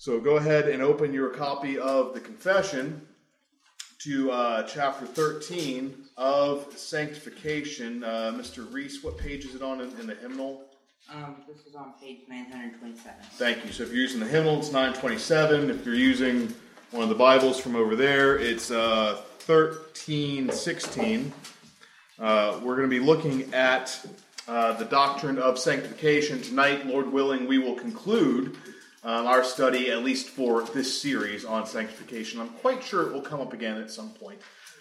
So go ahead and open your copy of the confession to uh, chapter 13 of sanctification. Uh, Mr. Reese, what page is it on in, in the hymnal? Um, this is on page 927. Thank you. So if you're using the hymnal, it's 927. If you're using one of the Bibles from over there, it's uh, 1316. Uh, we're going to be looking at uh, the doctrine of sanctification. Tonight, Lord willing, we will conclude um, our study, at least for this series on sanctification. I'm quite sure it will come up again at some point.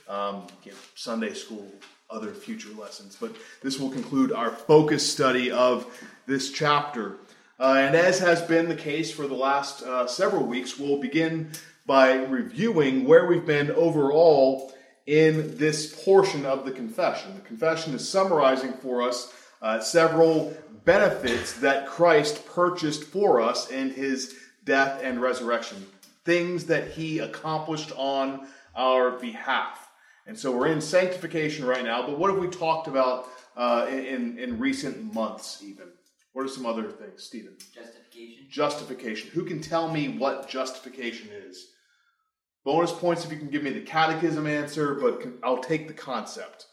Um, you know, Sunday school, other future lessons. But this will conclude our focus study of this chapter. Uh, and as has been the case for the last uh, several weeks, we'll begin by reviewing where we've been overall in this portion of the confession. The confession is summarizing for us uh, several benefits that Christ purchased for us in his death and resurrection, things that he accomplished on our behalf. And so we're in sanctification right now, but what have we talked about uh, in, in recent months, even? What are some other things, Stephen? Justification. Justification. Who can tell me what justification is? Bonus points if you can give me the catechism answer, but I'll take the concept.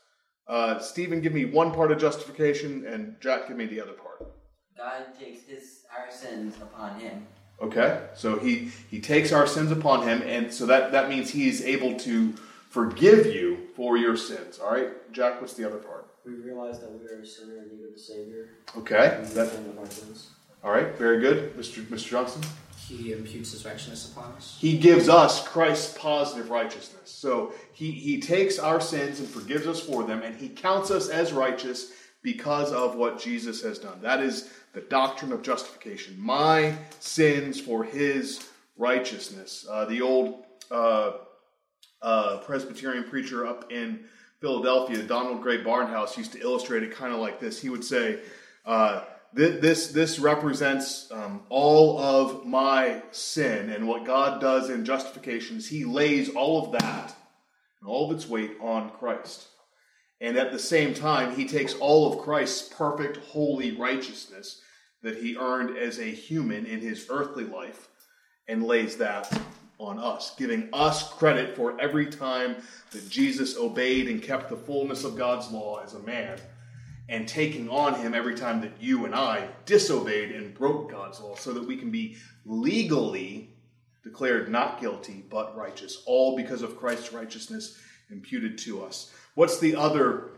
Uh, Stephen, give me one part of justification, and Jack, give me the other part. God takes his our sins upon him. Okay, so he he takes our sins upon him, and so that that means he is able to forgive you for your sins. All right, Jack, what's the other part? We realize that we are a sinner in need of a Savior. Okay, And we that, of our sins. all right, very good, Mr. Mr. Johnson. He imputes his righteousness upon us. He gives us Christ's positive righteousness. So he, he takes our sins and forgives us for them, and he counts us as righteous because of what Jesus has done. That is the doctrine of justification. My sins for his righteousness. Uh, the old uh, uh, Presbyterian preacher up in Philadelphia, Donald Grey Barnhouse, used to illustrate it kind of like this. He would say, uh, Th- This this represents um, all of my sin, and what God does in justification is He lays all of that and all of its weight on Christ, and at the same time He takes all of Christ's perfect, holy righteousness that He earned as a human in His earthly life, and lays that on us, giving us credit for every time that Jesus obeyed and kept the fullness of God's law as a man and taking on him every time that you and I disobeyed and broke God's law so that we can be legally declared not guilty but righteous, all because of Christ's righteousness imputed to us. What's the other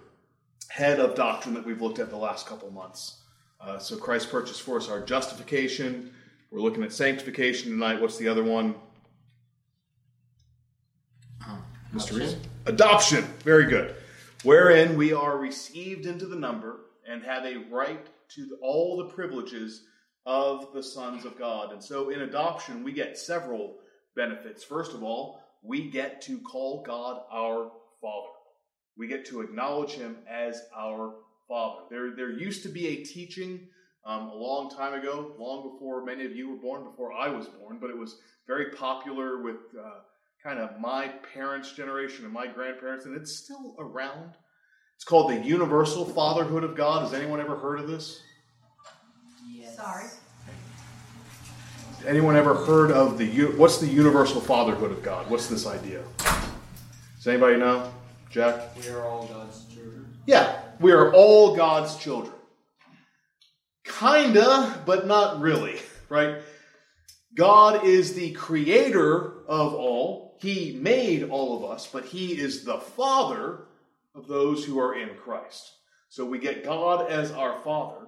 head of doctrine that we've looked at the last couple months? Uh, so Christ purchased for us our justification. We're looking at sanctification tonight. What's the other one? Mr. Reese? Adoption. Very good. Wherein we are received into the number and have a right to all the privileges of the sons of God. And so in adoption, we get several benefits. First of all, we get to call God our Father. We get to acknowledge Him as our Father. There, there used to be a teaching um, a long time ago, long before many of you were born, before I was born, but it was very popular with uh, kind of my parents' generation and my grandparents, and it's still around. It's called the universal fatherhood of God. Has anyone ever heard of this? Yes. Sorry. Anyone ever heard of the what's the universal fatherhood of God? What's this idea? Does anybody know? Jack? We are all God's children. Yeah, we are all God's children. Kinda, but not really, right? God is the creator of all. He made all of us, but He is the Father of those who are in Christ. So we get God as our Father.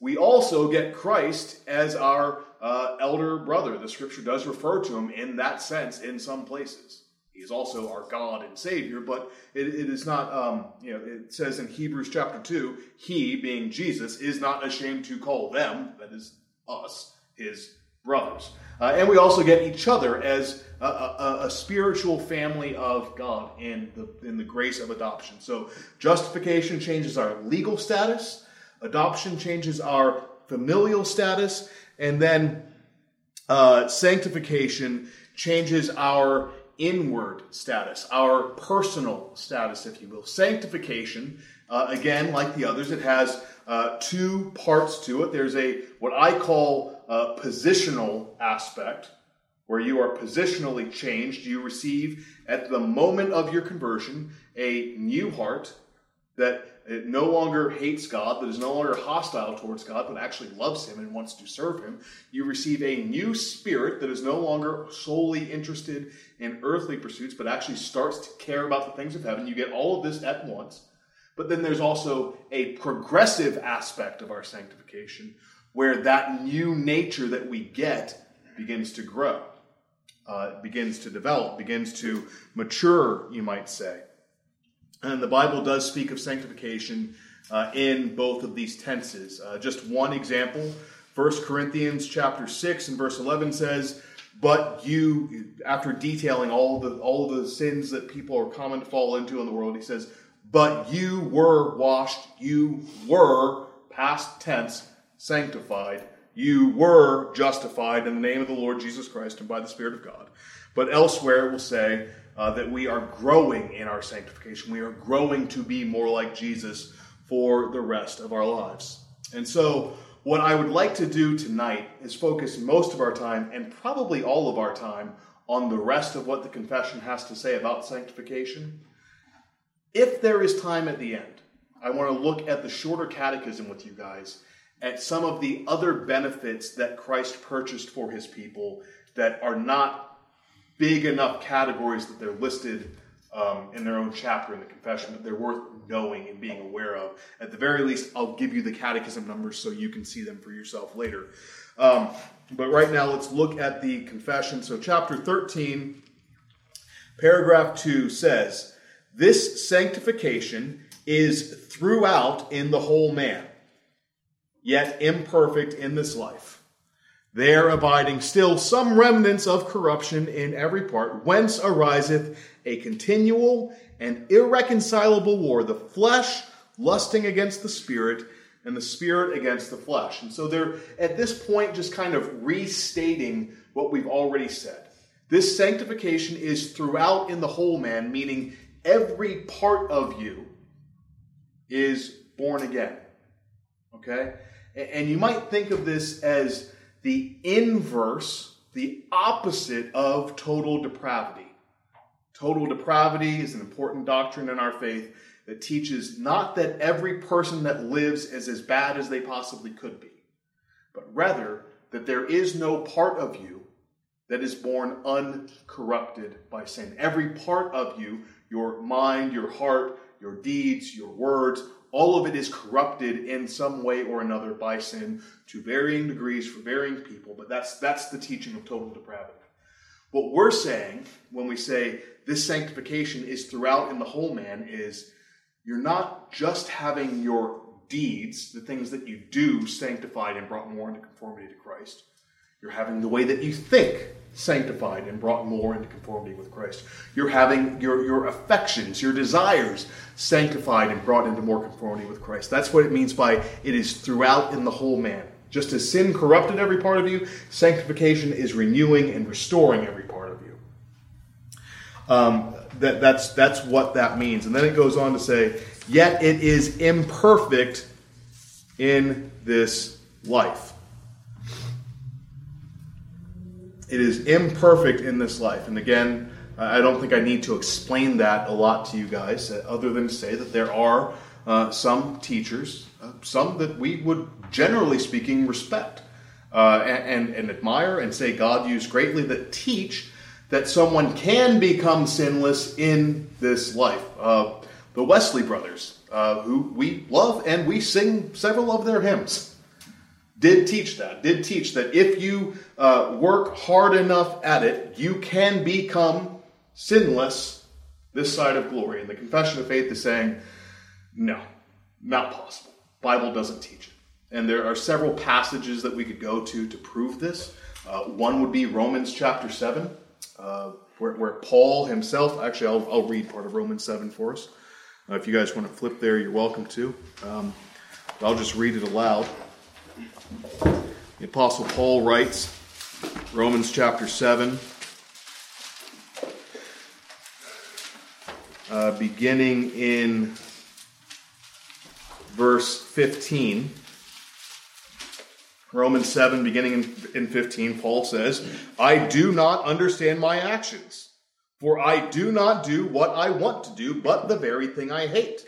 We also get Christ as our uh, elder brother. The scripture does refer to him in that sense in some places. He is also our God and Savior, but it, it is not, um, you know, it says in Hebrews chapter 2, He, being Jesus, is not ashamed to call them, that is us, His brothers. Uh, and we also get each other as a, a, a spiritual family of God in the, in the grace of adoption. So justification changes our legal status, adoption changes our familial status, and then uh, sanctification changes our inward status, our personal status, if you will. Sanctification, uh, again, like the others, it has uh, two parts to it. There's a what I call a positional aspect, where you are positionally changed. You receive at the moment of your conversion a new heart that it no longer hates God, that is no longer hostile towards God, but actually loves Him and wants to serve Him. You receive a new spirit that is no longer solely interested in earthly pursuits, but actually starts to care about the things of heaven. You get all of this at once. But then there's also a progressive aspect of our sanctification where that new nature that we get begins to grow, uh, begins to develop, begins to mature, you might say. And the Bible does speak of sanctification uh, in both of these tenses. Uh, just one example, 1 Corinthians chapter 6 and verse 11 says, but you, after detailing all the all the sins that people are common to fall into in the world, he says, "But you were washed, you were past tense sanctified, you were justified in the name of the Lord Jesus Christ and by the Spirit of God." But elsewhere, it will say, uh, that we are growing in our sanctification. We are growing to be more like Jesus for the rest of our lives. And so, what I would like to do tonight is focus most of our time, and probably all of our time, on the rest of what the confession has to say about sanctification. If there is time at the end, I want to look at the shorter catechism with you guys, at some of the other benefits that Christ purchased for his people that are not big enough categories that they're listed um, in their own chapter in the confession but they're worth knowing and being aware of. At the very least, I'll give you the catechism numbers so you can see them for yourself later. Um, but right now, let's look at the confession. So, chapter 13, paragraph 2 says, This sanctification is throughout in the whole man, yet imperfect in this life there abiding still some remnants of corruption in every part, whence ariseth a continual and irreconcilable war, the flesh lusting against the spirit, and the spirit against the flesh. And so they're at this point just kind of restating what we've already said. This sanctification is throughout in the whole man, meaning every part of you is born again. Okay? And you might think of this as the inverse, the opposite of total depravity. Total depravity is an important doctrine in our faith that teaches not that every person that lives is as bad as they possibly could be, but rather that there is no part of you that is born uncorrupted by sin. Every part of you, your mind, your heart, your deeds, your words, all of it is corrupted in some way or another by sin to varying degrees for varying people, but that's, that's the teaching of total depravity. What we're saying when we say this sanctification is throughout in the whole man is you're not just having your deeds, the things that you do, sanctified and brought more into conformity to Christ. You're having the way that you think sanctified and brought more into conformity with Christ. You're having your, your affections, your desires sanctified and brought into more conformity with Christ. That's what it means by it is throughout in the whole man. Just as sin corrupted every part of you, sanctification is renewing and restoring every part of you. Um, that, that's, that's what that means. And then it goes on to say, yet it is imperfect in this life. It is imperfect in this life. And again, I don't think I need to explain that a lot to you guys, uh, other than to say that there are uh, some teachers, uh, some that we would, generally speaking, respect uh, and, and, admire and say God used greatly, that teach that someone can become sinless in this life. Uh, the Wesley brothers, uh, who we love and we sing several of their hymns did teach that, did teach that if you uh, work hard enough at it, you can become sinless this side of glory. And the confession of faith is saying, no, not possible. Bible doesn't teach it. And there are several passages that we could go to to prove this. Uh, one would be Romans chapter 7, uh, where, where, Paul himself, actually, I'll, I'll, read part of Romans 7 for us. Uh, if you guys want to flip there, you're welcome to. Um, I'll just read it aloud. The Apostle Paul writes, Romans chapter 7, uh, beginning in verse 15. Romans 7, beginning in, in 15, Paul says, I do not understand my actions, for I do not do what I want to do, but the very thing I hate.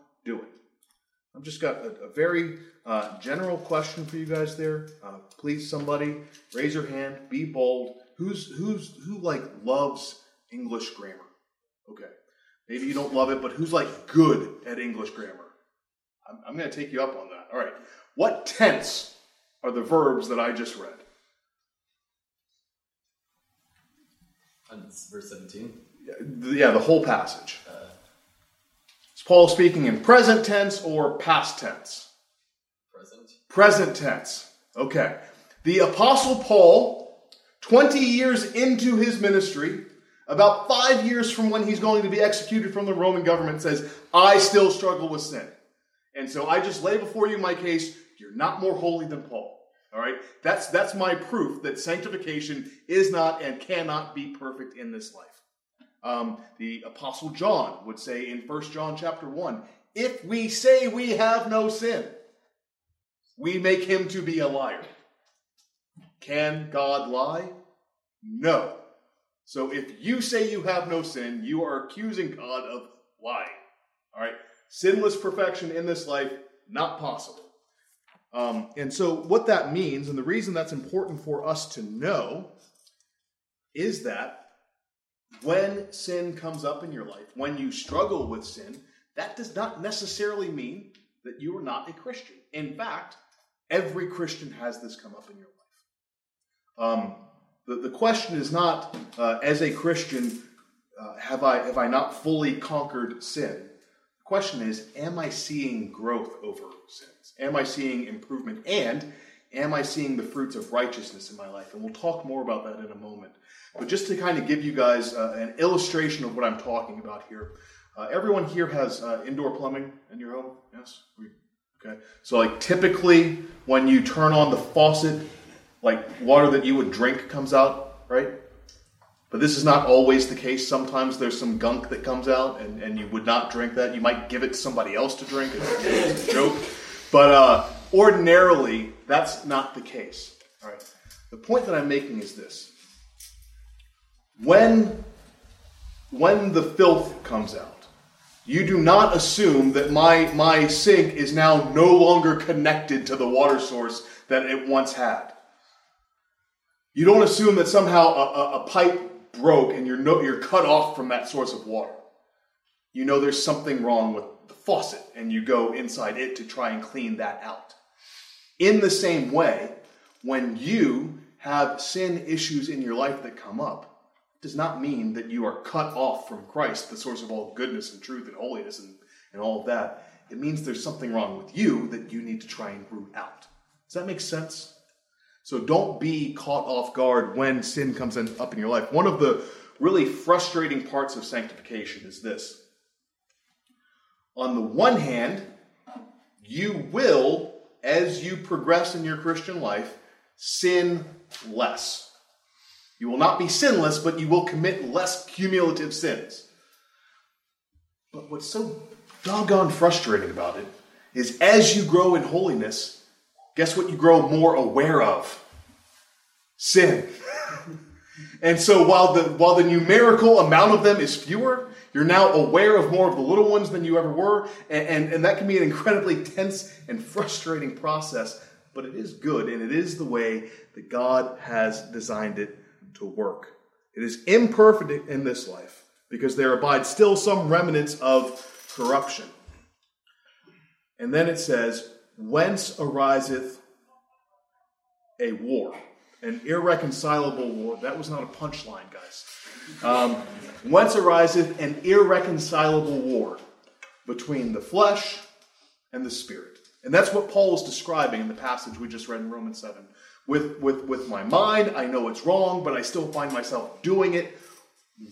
I've just got a, a very uh, general question for you guys there. Uh, please, somebody, raise your hand, be bold. Who's who's who like loves English grammar? Okay, maybe you don't love it, but who's like good at English grammar? I'm, I'm going to take you up on that. All right, what tense are the verbs that I just read? verse 17. Yeah, the whole passage. Is Paul speaking in present tense or past tense? Present. Present tense. Okay. The Apostle Paul, 20 years into his ministry, about five years from when he's going to be executed from the Roman government, says, I still struggle with sin. And so I just lay before you my case. You're not more holy than Paul. All right? That's, that's my proof that sanctification is not and cannot be perfect in this life. Um, the Apostle John would say in 1 John chapter 1 if we say we have no sin, we make him to be a liar. Can God lie? No. So if you say you have no sin, you are accusing God of lying. All right? Sinless perfection in this life, not possible. Um, and so, what that means, and the reason that's important for us to know, is that when sin comes up in your life, when you struggle with sin, that does not necessarily mean that you are not a Christian. In fact, every Christian has this come up in your life. Um, the, the question is not, uh, as a Christian, uh, have, I, have I not fully conquered sin? The question is, am I seeing growth over sins? Am I seeing improvement? And am I seeing the fruits of righteousness in my life? And we'll talk more about that in a moment. But just to kind of give you guys uh, an illustration of what I'm talking about here, uh, everyone here has uh, indoor plumbing in your home? Yes? We, okay. So, like, typically when you turn on the faucet, like water that you would drink comes out, right? But this is not always the case. Sometimes there's some gunk that comes out, and, and you would not drink that. You might give it to somebody else to drink. It's a joke. But uh, ordinarily, that's not the case. All right. The point that I'm making is this: when when the filth comes out, you do not assume that my my sink is now no longer connected to the water source that it once had. You don't assume that somehow a, a, a pipe broke and you're no, you're cut off from that source of water. You know there's something wrong with the faucet, and you go inside it to try and clean that out. In the same way, when you have sin issues in your life that come up, it does not mean that you are cut off from Christ, the source of all goodness and truth and holiness and, and all of that. It means there's something wrong with you that you need to try and root out. Does that make sense? So don't be caught off guard when sin comes in, up in your life. One of the really frustrating parts of sanctification is this. On the one hand, you will, as you progress in your Christian life, sin less. You will not be sinless, but you will commit less cumulative sins. But what's so doggone frustrating about it is as you grow in holiness, guess what you grow more aware of? Sin. and so while the while the numerical amount of them is fewer, you're now aware of more of the little ones than you ever were, and, and, and that can be an incredibly tense and frustrating process, but it is good, and it is the way that God has designed it to work. It is imperfect in this life because there abide still some remnants of corruption. And then it says, Whence ariseth a war, an irreconcilable war. That was not a punchline, guys. Um, whence ariseth an irreconcilable war between the flesh and the spirit. And that's what Paul is describing in the passage we just read in Romans 7. With, with, with my mind, I know it's wrong, but I still find myself doing it.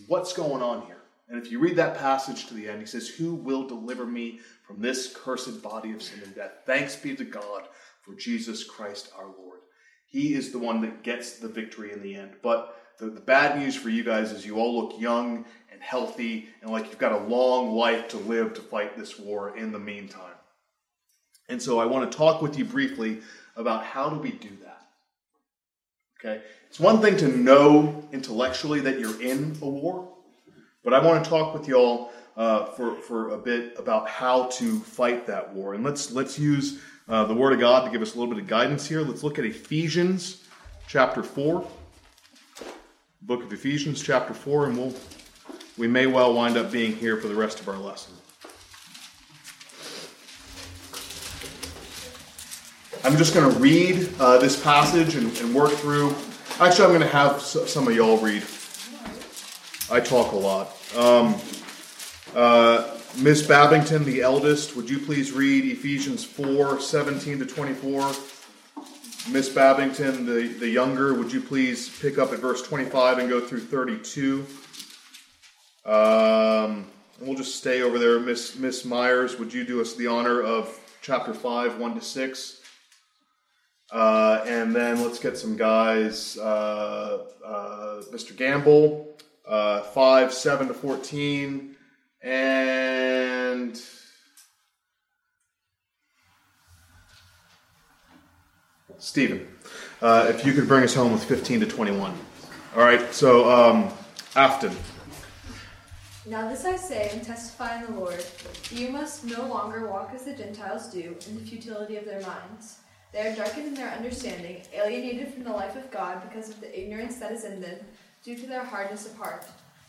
What's going on here? And if you read that passage to the end, he says, Who will deliver me from this cursed body of sin and death? Thanks be to God for Jesus Christ our Lord. He is the one that gets the victory in the end. But the, the bad news for you guys is you all look young and healthy and like you've got a long life to live to fight this war in the meantime. And so I want to talk with you briefly about how do we do that. Okay? It's one thing to know intellectually that you're in a war, but I want to talk with y'all uh, for, for a bit about how to fight that war. And let's, let's use uh, the Word of God to give us a little bit of guidance here. Let's look at Ephesians chapter 4. Book of Ephesians chapter 4, and we'll, we may well wind up being here for the rest of our lesson. I'm just going to read uh, this passage and, and, work through. Actually, I'm going to have some of y'all read. I talk a lot. Um, uh, Miss Babington, the eldest, would you please read Ephesians 4 17 to 24? Miss Babington, the, the younger, would you please pick up at verse 25 and go through 32? Um, we'll just stay over there. Miss, Miss Myers, would you do us the honor of chapter 5, 1 to 6? Uh, and then let's get some guys. Uh, uh, Mr. Gamble, uh, 5, 7 to 14. And. Stephen, uh, if you could bring us home with 15 to 21. All right, so um, Afton. Now this I say and testify in the Lord, you must no longer walk as the Gentiles do in the futility of their minds. They are darkened in their understanding, alienated from the life of God because of the ignorance that is in them, due to their hardness of heart.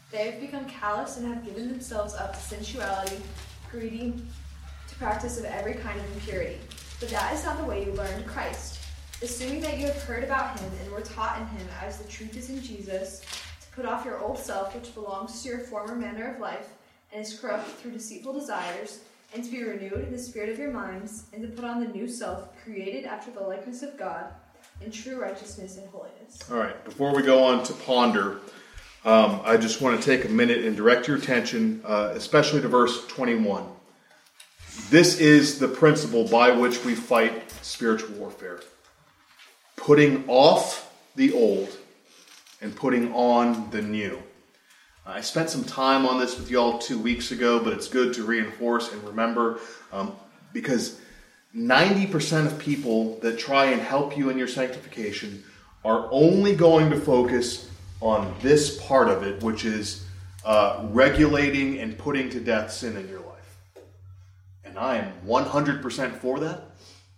They have become callous and have given themselves up to sensuality, greedy, to practice of every kind of impurity. But that is not the way you learned Christ. Assuming that you have heard about him and were taught in him as the truth is in Jesus, to put off your old self, which belongs to your former manner of life and is corrupt through deceitful desires and to be renewed in the spirit of your minds, and to put on the new self, created after the likeness of God, in true righteousness and holiness. All right, before we go on to ponder, um, I just want to take a minute and direct your attention, uh, especially to verse 21. This is the principle by which we fight spiritual warfare putting off the old and putting on the new. I spent some time on this with y'all two weeks ago, but it's good to reinforce and remember um, because 90% of people that try and help you in your sanctification are only going to focus on this part of it, which is uh, regulating and putting to death sin in your life. And I am 100% for that.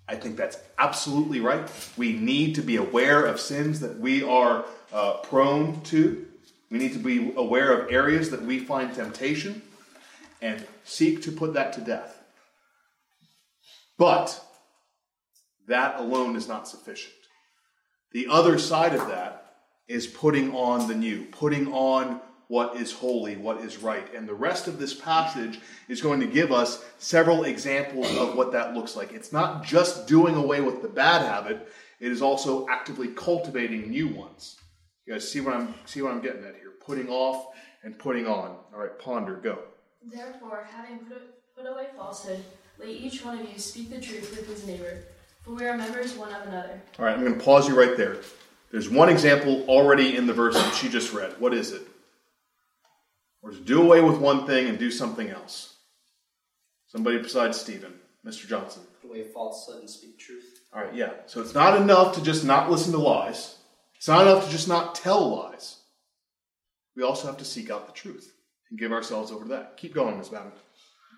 I think that's absolutely right. We need to be aware of sins that we are uh, prone to we need to be aware of areas that we find temptation and seek to put that to death. But that alone is not sufficient. The other side of that is putting on the new, putting on what is holy, what is right. And the rest of this passage is going to give us several examples of what that looks like. It's not just doing away with the bad habit, it is also actively cultivating new ones. You guys see what I'm see what I'm getting at here? Putting off and putting on. All right, ponder, go. Therefore, having put, put away falsehood, let each one of you speak the truth with his neighbor, for we are members one of another. All right, I'm going to pause you right there. There's one example already in the verse that she just read. What is it? Or to do away with one thing and do something else. Somebody besides Stephen, Mr. Johnson. Put away falsehood and speak truth. All right, yeah. So it's not enough to just not listen to lies. It's not enough to just not tell lies. We also have to seek out the truth and give ourselves over to that. Keep going, Ms. Babbitt.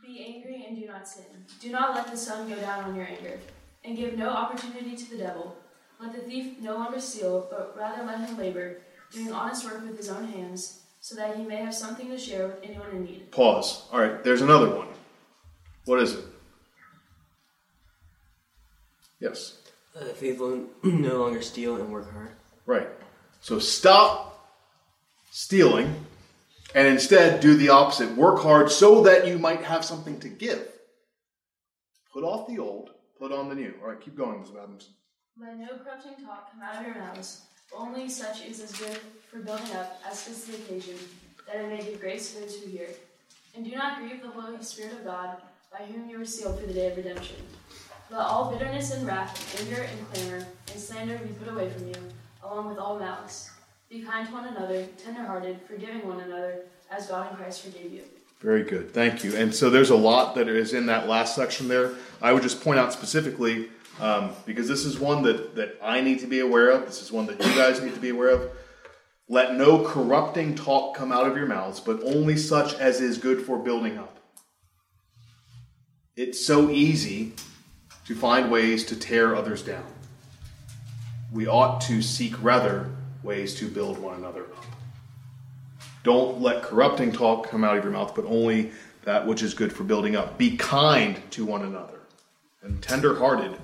Be angry and do not sin. Do not let the sun go down on your anger, and give no opportunity to the devil. Let the thief no longer steal, but rather let him labor, doing honest work with his own hands, so that he may have something to share with anyone in need. Pause. All right, there's another one. What is it? Yes. Uh, faithful no longer steal and work hard. Right. So stop stealing and instead do the opposite. Work hard so that you might have something to give. Put off the old, put on the new. All right, keep going, Ms. Adams. Let no corrupting talk come out of your mouths, but only such is as good for building up as fits the occasion, that it may give grace to those who hear. And do not grieve the Holy Spirit of God, by whom you were sealed for the day of redemption. Let all bitterness and wrath, anger and clamor, and slander be put away from you, along with all malice. Be kind to one another, tenderhearted, forgiving one another, as God in Christ forgave you. Very good. Thank you. And so there's a lot that is in that last section there. I would just point out specifically, um, because this is one that, that I need to be aware of, this is one that you guys need to be aware of. Let no corrupting talk come out of your mouths, but only such as is good for building up. It's so easy to find ways to tear others down. We ought to seek rather ways to build one another up. Don't let corrupting talk come out of your mouth, but only that which is good for building up. Be kind to one another and tender-hearted.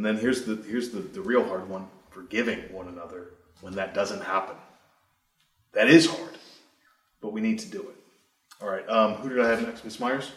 And then here's the here's the, the real hard one: forgiving one another when that doesn't happen. That is hard, but we need to do it. All right. Um, who did I have next? Miss Myers.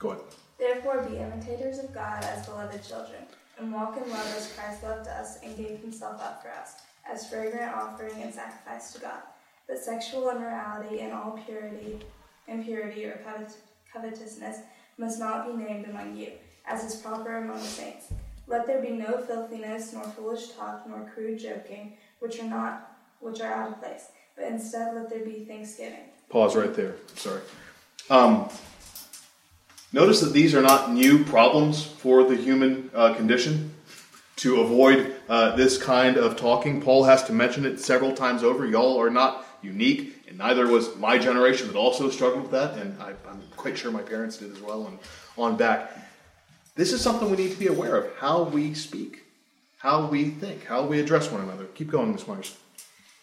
Go ahead. Therefore, be imitators of God as beloved children, and walk in love as Christ loved us and gave himself up for us, as fragrant offering and sacrifice to God. But sexual immorality and all purity, impurity or covet- covetousness must not be named among you, as is proper among the saints. Let there be no filthiness, nor foolish talk, nor crude joking, which are not which are out of place, but instead let there be thanksgiving. Pause right there. Sorry. Um, notice that these are not new problems for the human uh, condition. To avoid uh, this kind of talking, Paul has to mention it several times over. Y'all are not unique, and neither was my generation that also struggled with that, and I, am quite sure my parents did as well, and on back. This is something we need to be aware of how we speak, how we think, how we address one another. Keep going, Ms. Myers.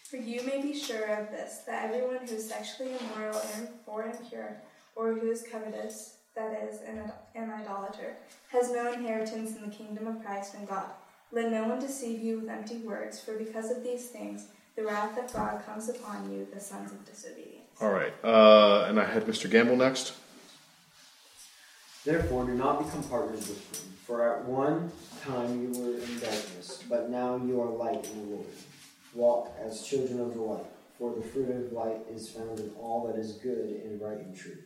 For you may be sure of this, that everyone who is sexually immoral or impure, or who is covetous, that is, an, an idolater, has no inheritance in the kingdom of Christ and God. Let no one deceive you with empty words, for because of these things, the wrath of God comes upon you, the sons of disobedience. All right. Uh, and I had Mr. Gamble next. Therefore, do not become partners with them. For at one time you were in darkness, but now you are light in the Lord. Walk as children of the light, for the fruit of light is found in all that is good and right and true.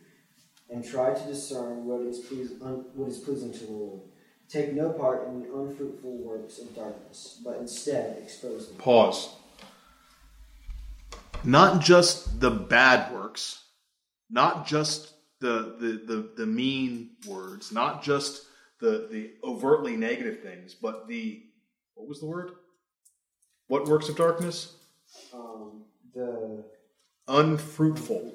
And try to discern what is, un- what is pleasing to the Lord. Take no part in the unfruitful works of darkness, but instead expose them. Pause. Not just the bad works, not just the, the, the, the mean words, not just the, the overtly negative things, but the, what was the word? What works of darkness? Um, the Unfruitful.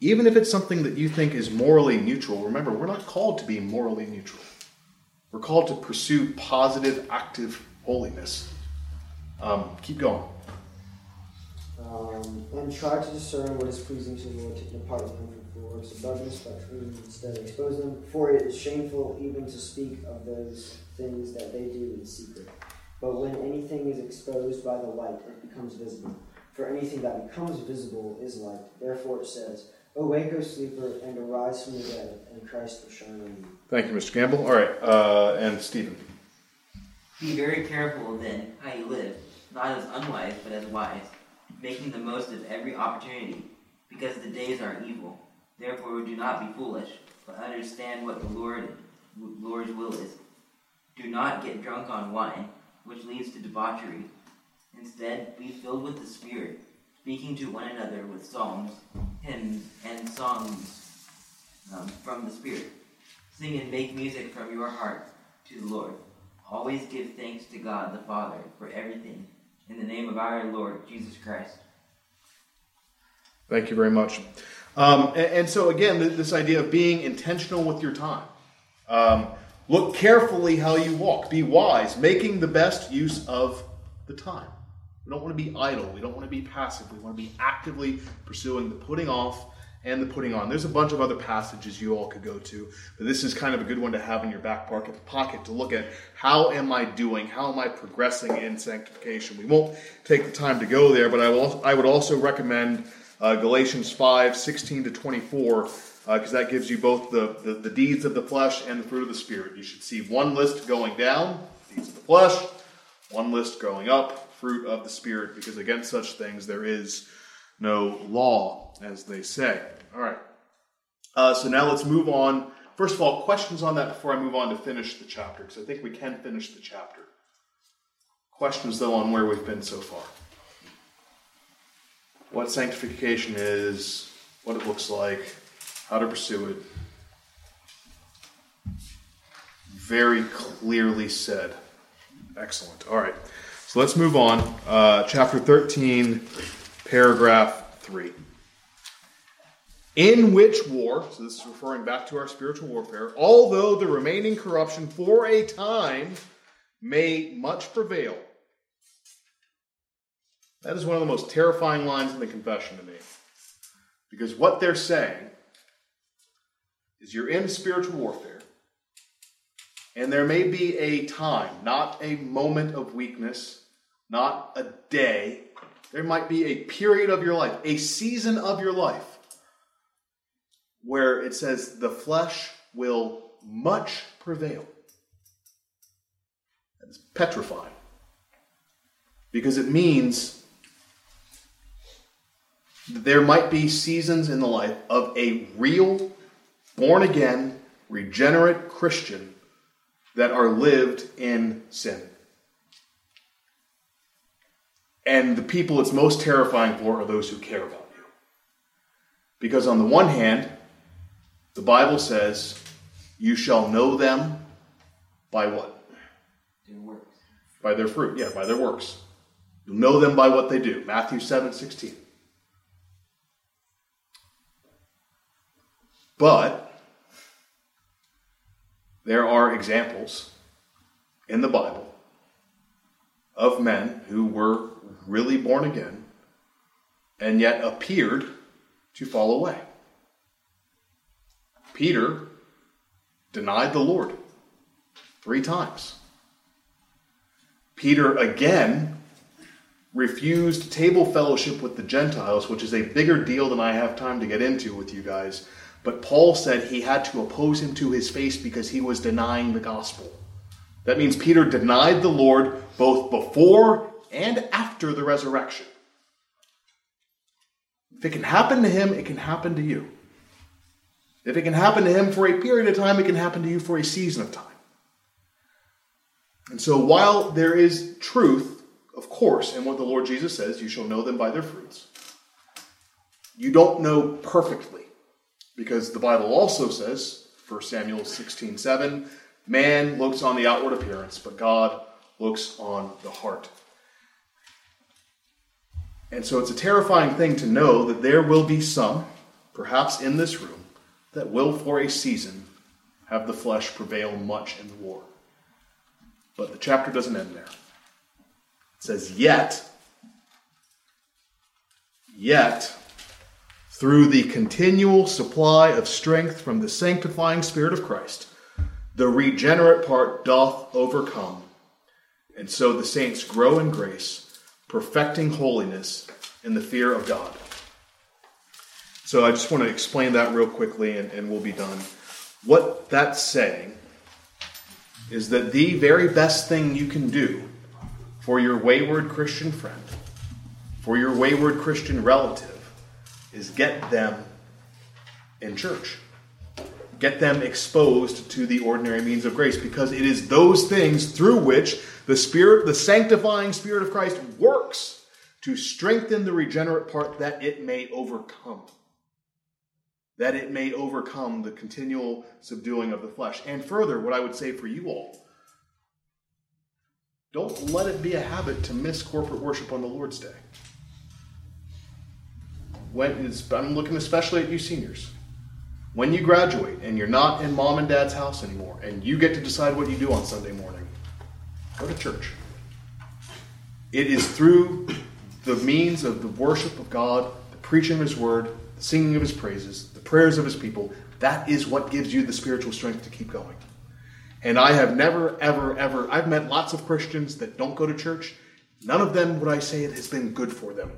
Even if it's something that you think is morally neutral, remember, we're not called to be morally neutral. We're called to pursue positive, active holiness. Um, keep going. Um, and try to discern what is pleasing to the Lord, taking part in unfruitful works of darkness, but instead expose them. For it is shameful even to speak of those things that they do in secret. But when anything is exposed by the light, it becomes visible. For anything that becomes visible is light. Therefore it says, Awake, O sleeper, and arise from the dead, and Christ will shine on you. Thank you, Mr. Gamble. All right, uh, and Stephen. Be very careful then how you live, not as unwise, but as wise, making the most of every opportunity, because the days are evil. Therefore, do not be foolish, but understand what the Lord Lord's will is. Do not get drunk on wine, which leads to debauchery. Instead, be filled with the Spirit, speaking to one another with psalms, hymns, and songs um, from the Spirit. Sing and make music from your heart to the Lord. Always give thanks to God the Father for everything, in the name of our Lord Jesus Christ. Thank you very much. Um, and, and, so, again, this idea of being intentional with your time. Um, look carefully how you walk. Be wise, making the best use of the time. We don't want to be idle. We don't want to be passive. We want to be actively pursuing the putting off and the putting on. There's a bunch of other passages you all could go to, but this is kind of a good one to have in your back pocket, to look at how am I doing? How am I progressing in sanctification? We won't take the time to go there, but I, will, I would also recommend uh, Galatians 5 16 to 24, because uh, that gives you both the, the, the deeds of the flesh and the fruit of the Spirit. You should see one list going down, deeds of the flesh, one list going up, fruit of the Spirit, because against such things there is no law, as they say. All right. Uh, so now let's move on. First of all, questions on that before I move on to finish the chapter, because I think we can finish the chapter. Questions, though, on where we've been so far. What sanctification is, what it looks like, how to pursue it. Very clearly said. Excellent. All right. So let's move on. Uh, chapter 13, paragraph 3. In which war, so this is referring back to our spiritual warfare, although the remaining corruption for a time may much prevail. That is one of the most terrifying lines in the confession to me. Because what they're saying is you're in spiritual warfare, and there may be a time, not a moment of weakness, not a day. There might be a period of your life, a season of your life, where it says the flesh will much prevail. Is petrifying. Because it means there might be seasons in the life of a real, born again, regenerate Christian that are lived in sin. And the people it's most terrifying for are those who care about you. Because on the one hand, the Bible says, you shall know them by what? Their works. By their fruit. Yeah, by their works. You'll know them by what they do. Matthew 7 16. But there are examples in the Bible of men who were really born again and yet appeared to fall away. Peter denied the Lord three times. Peter again refused table fellowship with the Gentiles, which is a bigger deal than I have time to get into with you guys. But Paul said he had to oppose him to his face because he was denying the gospel. That means Peter denied the Lord both before and after the resurrection. If it can happen to him, it can happen to you. If it can happen to him for a period of time, it can happen to you for a season of time. And so, while there is truth, of course, in what the Lord Jesus says, you shall know them by their fruits, you don't know perfectly. Because the Bible also says, 1 Samuel 16 7, man looks on the outward appearance, but God looks on the heart. And so it's a terrifying thing to know that there will be some, perhaps in this room, that will for a season have the flesh prevail much in the war. But the chapter doesn't end there. It says, Yet, yet, through the continual supply of strength from the sanctifying Spirit of Christ, the regenerate part doth overcome. And so the saints grow in grace, perfecting holiness in the fear of God. So I just want to explain that real quickly and, and we'll be done. What that's saying is that the very best thing you can do for your wayward Christian friend, for your wayward Christian relative, is get them in church. Get them exposed to the ordinary means of grace because it is those things through which the Spirit, the sanctifying Spirit of Christ, works to strengthen the regenerate part that it may overcome. That it may overcome the continual subduing of the flesh. And further, what I would say for you all don't let it be a habit to miss corporate worship on the Lord's Day when I'm looking especially at you seniors. When you graduate and you're not in mom and dad's house anymore, and you get to decide what you do on Sunday morning, go to church. It is through the means of the worship of God, the preaching of His word, the singing of His praises, the prayers of His people, that is what gives you the spiritual strength to keep going. And I have never, ever, ever, I've met lots of Christians that don't go to church. None of them would I say it has been good for them.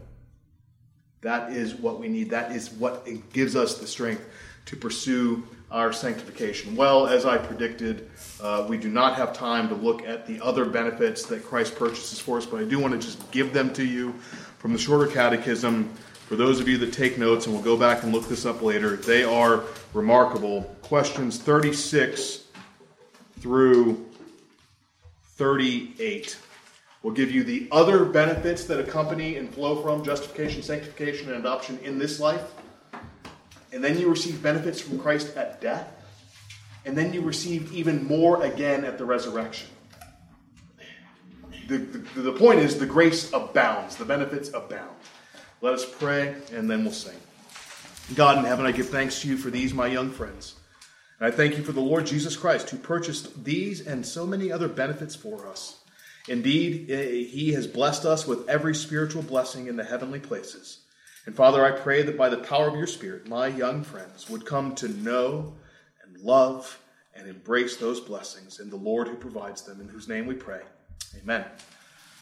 That is what we need. That is what gives us the strength to pursue our sanctification. Well, as I predicted, uh, we do not have time to look at the other benefits that Christ purchases for us, but I do want to just give them to you from the shorter catechism. For those of you that take notes, and we'll go back and look this up later, they are remarkable. Questions 36 through 38 will give you the other benefits that accompany and flow from justification, sanctification, and adoption in this life. And then you receive benefits from Christ at death. And then you receive even more again at the resurrection. The, the, the point is, the grace abounds, the benefits abound. Let us pray, and then we'll sing. God in heaven, I give thanks to you for these, my young friends. And I thank you for the Lord Jesus Christ, who purchased these and so many other benefits for us. Indeed, eh, he has blessed us with every spiritual blessing in the heavenly places. And Father, I pray that by the power of your Spirit, my young friends would come to know and love and embrace those blessings in the Lord who provides them, in whose name we pray. Amen.